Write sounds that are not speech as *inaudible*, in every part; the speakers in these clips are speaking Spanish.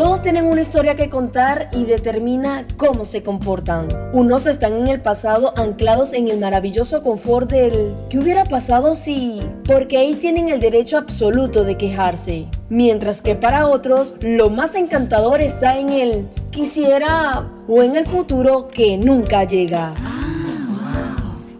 Todos tienen una historia que contar y determina cómo se comportan. Unos están en el pasado anclados en el maravilloso confort del ¿qué hubiera pasado si? Porque ahí tienen el derecho absoluto de quejarse. Mientras que para otros lo más encantador está en el quisiera o en el futuro que nunca llega.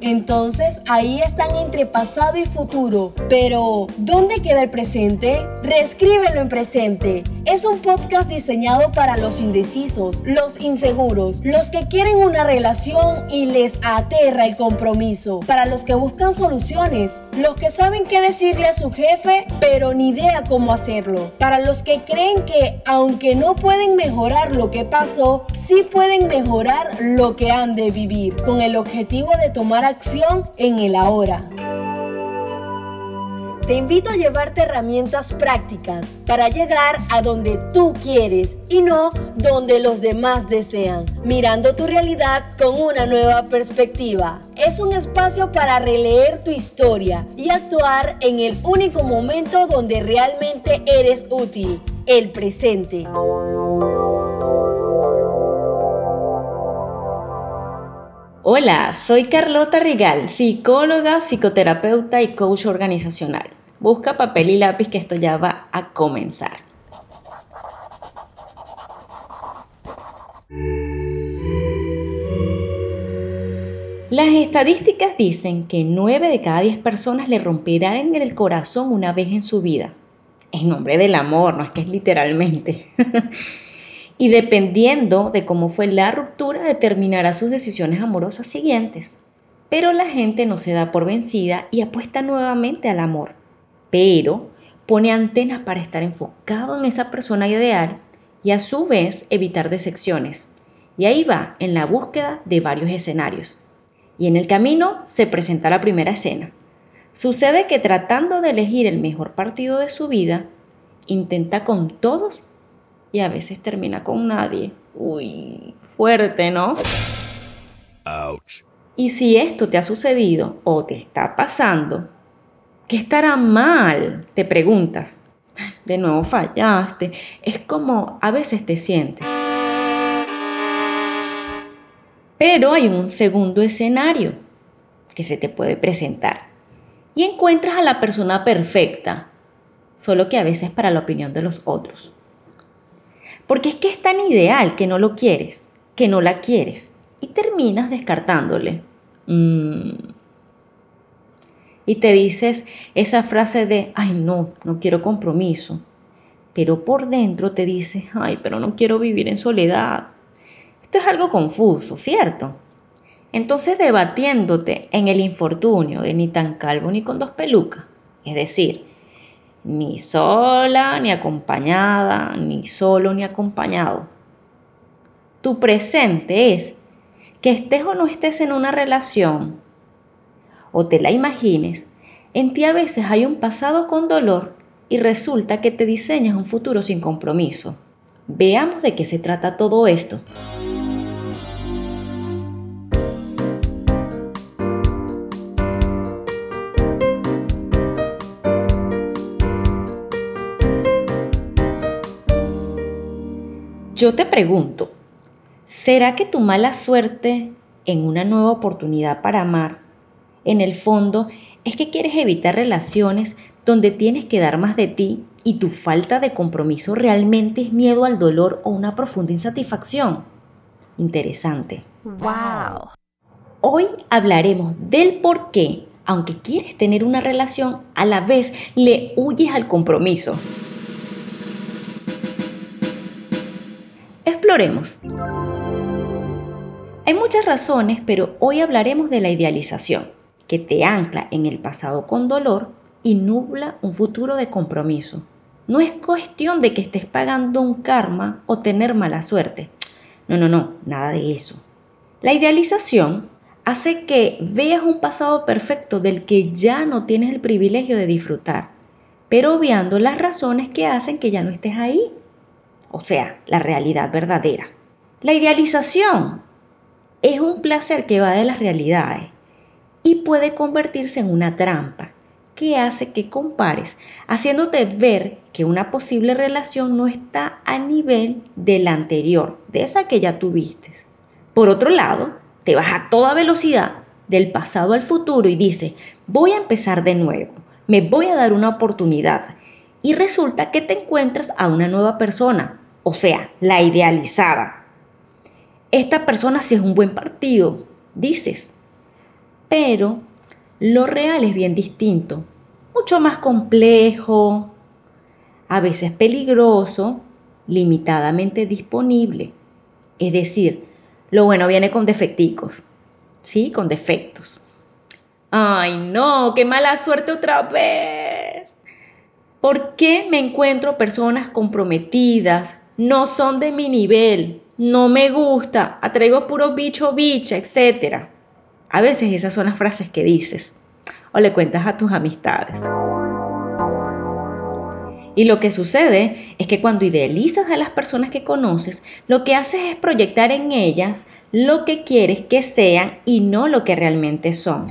Entonces ahí están entre pasado y futuro. Pero, ¿dónde queda el presente? Reescríbelo en presente. Es un podcast diseñado para los indecisos, los inseguros, los que quieren una relación y les aterra el compromiso, para los que buscan soluciones, los que saben qué decirle a su jefe, pero ni idea cómo hacerlo, para los que creen que aunque no pueden mejorar lo que pasó, sí pueden mejorar lo que han de vivir, con el objetivo de tomar acción en el ahora. Te invito a llevarte herramientas prácticas para llegar a donde tú quieres y no donde los demás desean, mirando tu realidad con una nueva perspectiva. Es un espacio para releer tu historia y actuar en el único momento donde realmente eres útil, el presente. Hola, soy Carlota Rigal, psicóloga, psicoterapeuta y coach organizacional. Busca papel y lápiz que esto ya va a comenzar. Las estadísticas dicen que 9 de cada 10 personas le romperán en el corazón una vez en su vida. En nombre del amor, no es que es literalmente. *laughs* y dependiendo de cómo fue la ruptura, determinará sus decisiones amorosas siguientes. Pero la gente no se da por vencida y apuesta nuevamente al amor pero pone antenas para estar enfocado en esa persona ideal y a su vez evitar decepciones. Y ahí va en la búsqueda de varios escenarios. Y en el camino se presenta la primera escena. Sucede que tratando de elegir el mejor partido de su vida, intenta con todos y a veces termina con nadie. Uy, fuerte, ¿no? Ouch. Y si esto te ha sucedido o te está pasando, ¿Qué estará mal? Te preguntas. De nuevo fallaste. Es como a veces te sientes. Pero hay un segundo escenario que se te puede presentar. Y encuentras a la persona perfecta, solo que a veces para la opinión de los otros. Porque es que es tan ideal que no lo quieres, que no la quieres, y terminas descartándole. Mm, y te dices esa frase de, ay no, no quiero compromiso, pero por dentro te dices, ay, pero no quiero vivir en soledad. Esto es algo confuso, ¿cierto? Entonces debatiéndote en el infortunio de ni tan calvo ni con dos pelucas, es decir, ni sola ni acompañada, ni solo ni acompañado. Tu presente es que estés o no estés en una relación, o te la imagines, en ti a veces hay un pasado con dolor y resulta que te diseñas un futuro sin compromiso. Veamos de qué se trata todo esto. Yo te pregunto, ¿será que tu mala suerte en una nueva oportunidad para amar en el fondo es que quieres evitar relaciones donde tienes que dar más de ti y tu falta de compromiso realmente es miedo al dolor o una profunda insatisfacción. Interesante. Wow. Hoy hablaremos del por qué, aunque quieres tener una relación, a la vez le huyes al compromiso. Exploremos. Hay muchas razones, pero hoy hablaremos de la idealización que te ancla en el pasado con dolor y nubla un futuro de compromiso. No es cuestión de que estés pagando un karma o tener mala suerte. No, no, no, nada de eso. La idealización hace que veas un pasado perfecto del que ya no tienes el privilegio de disfrutar, pero obviando las razones que hacen que ya no estés ahí. O sea, la realidad verdadera. La idealización es un placer que va de las realidades y puede convertirse en una trampa que hace que compares, haciéndote ver que una posible relación no está a nivel de la anterior, de esa que ya tuviste. Por otro lado, te vas a toda velocidad del pasado al futuro y dices, voy a empezar de nuevo, me voy a dar una oportunidad. Y resulta que te encuentras a una nueva persona, o sea, la idealizada. Esta persona sí es un buen partido, dices. Pero lo real es bien distinto, mucho más complejo, a veces peligroso, limitadamente disponible. Es decir, lo bueno viene con defecticos, ¿sí? Con defectos. Ay, no, qué mala suerte otra vez. ¿Por qué me encuentro personas comprometidas? No son de mi nivel, no me gusta, atraigo puro bicho, bicha, etc. A veces esas son las frases que dices o le cuentas a tus amistades. Y lo que sucede es que cuando idealizas a las personas que conoces, lo que haces es proyectar en ellas lo que quieres que sean y no lo que realmente son.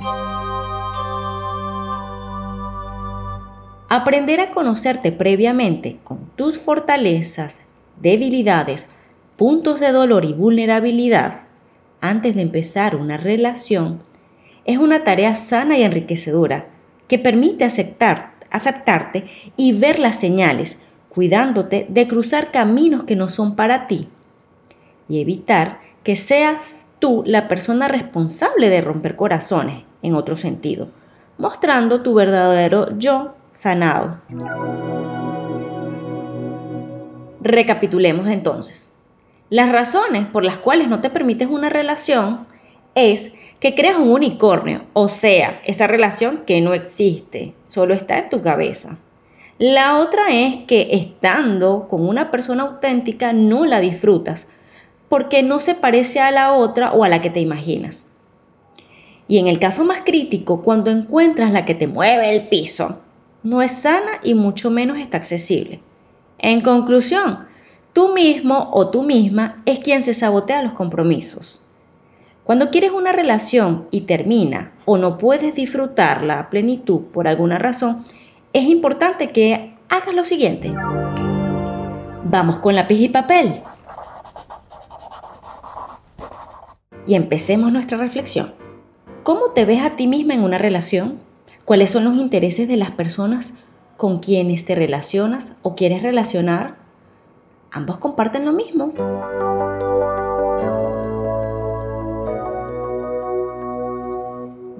Aprender a conocerte previamente con tus fortalezas, debilidades, puntos de dolor y vulnerabilidad antes de empezar una relación es una tarea sana y enriquecedora que permite aceptar aceptarte y ver las señales, cuidándote de cruzar caminos que no son para ti y evitar que seas tú la persona responsable de romper corazones, en otro sentido, mostrando tu verdadero yo sanado. Recapitulemos entonces. Las razones por las cuales no te permites una relación es que creas un unicornio, o sea, esa relación que no existe, solo está en tu cabeza. La otra es que estando con una persona auténtica no la disfrutas, porque no se parece a la otra o a la que te imaginas. Y en el caso más crítico, cuando encuentras la que te mueve el piso, no es sana y mucho menos está accesible. En conclusión, tú mismo o tú misma es quien se sabotea los compromisos. Cuando quieres una relación y termina o no puedes disfrutarla a plenitud por alguna razón, es importante que hagas lo siguiente. Vamos con lápiz y papel. Y empecemos nuestra reflexión. ¿Cómo te ves a ti misma en una relación? ¿Cuáles son los intereses de las personas con quienes te relacionas o quieres relacionar? ¿Ambos comparten lo mismo?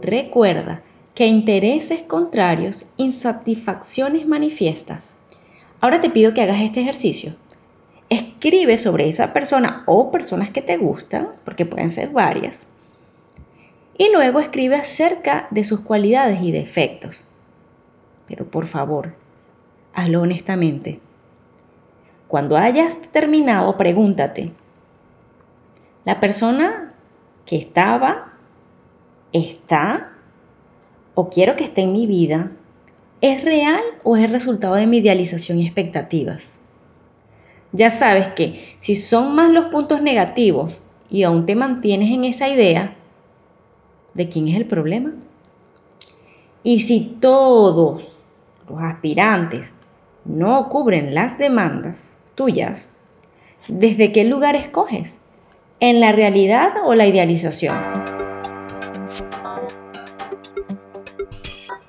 Recuerda que intereses contrarios, insatisfacciones manifiestas. Ahora te pido que hagas este ejercicio. Escribe sobre esa persona o personas que te gustan, porque pueden ser varias. Y luego escribe acerca de sus cualidades y defectos. Pero por favor, hazlo honestamente. Cuando hayas terminado, pregúntate, ¿la persona que estaba está o quiero que esté en mi vida, ¿es real o es el resultado de mi idealización y expectativas? Ya sabes que si son más los puntos negativos y aún te mantienes en esa idea, ¿de quién es el problema? Y si todos los aspirantes no cubren las demandas tuyas, ¿desde qué lugar escoges? ¿En la realidad o la idealización?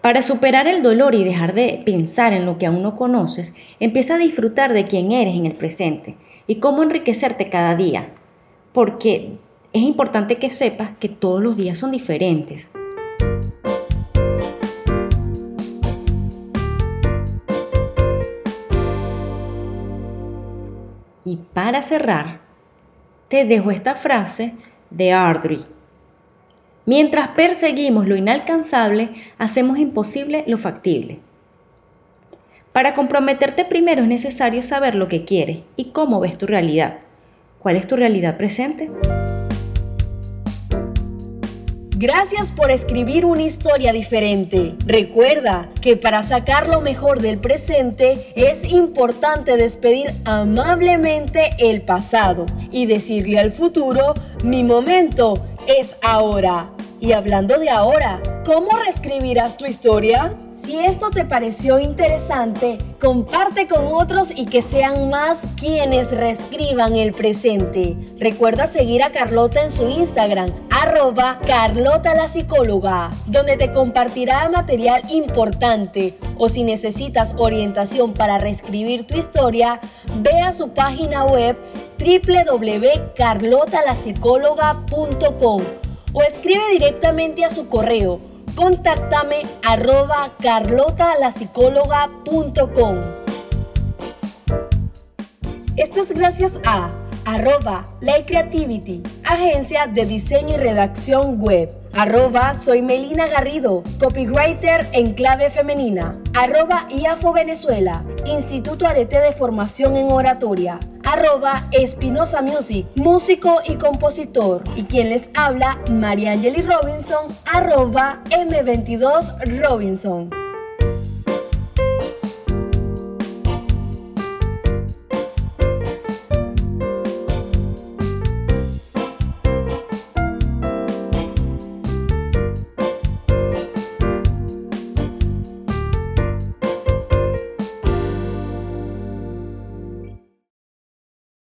Para superar el dolor y dejar de pensar en lo que aún no conoces, empieza a disfrutar de quién eres en el presente y cómo enriquecerte cada día, porque es importante que sepas que todos los días son diferentes. Para cerrar, te dejo esta frase de Ardrey Mientras perseguimos lo inalcanzable, hacemos imposible lo factible. Para comprometerte primero es necesario saber lo que quieres y cómo ves tu realidad. ¿Cuál es tu realidad presente? Gracias por escribir una historia diferente. Recuerda que para sacar lo mejor del presente es importante despedir amablemente el pasado y decirle al futuro, mi momento es ahora. Y hablando de ahora, ¿Cómo reescribirás tu historia? Si esto te pareció interesante, comparte con otros y que sean más quienes reescriban el presente. Recuerda seguir a Carlota en su Instagram, arroba Carlota la psicóloga, donde te compartirá material importante o si necesitas orientación para reescribir tu historia, ve a su página web www.carlotalapsicóloga.com o escribe directamente a su correo contáctame arroba carlotalapsicóloga.com. Esto es gracias a arroba Lay Creativity, agencia de diseño y redacción web. Arroba soy Melina Garrido, copywriter en clave femenina. Arroba IAFO Venezuela, Instituto Arete de Formación en Oratoria. Arroba Espinosa Music, músico y compositor. Y quien les habla, María Angeli Robinson, arroba M22 Robinson.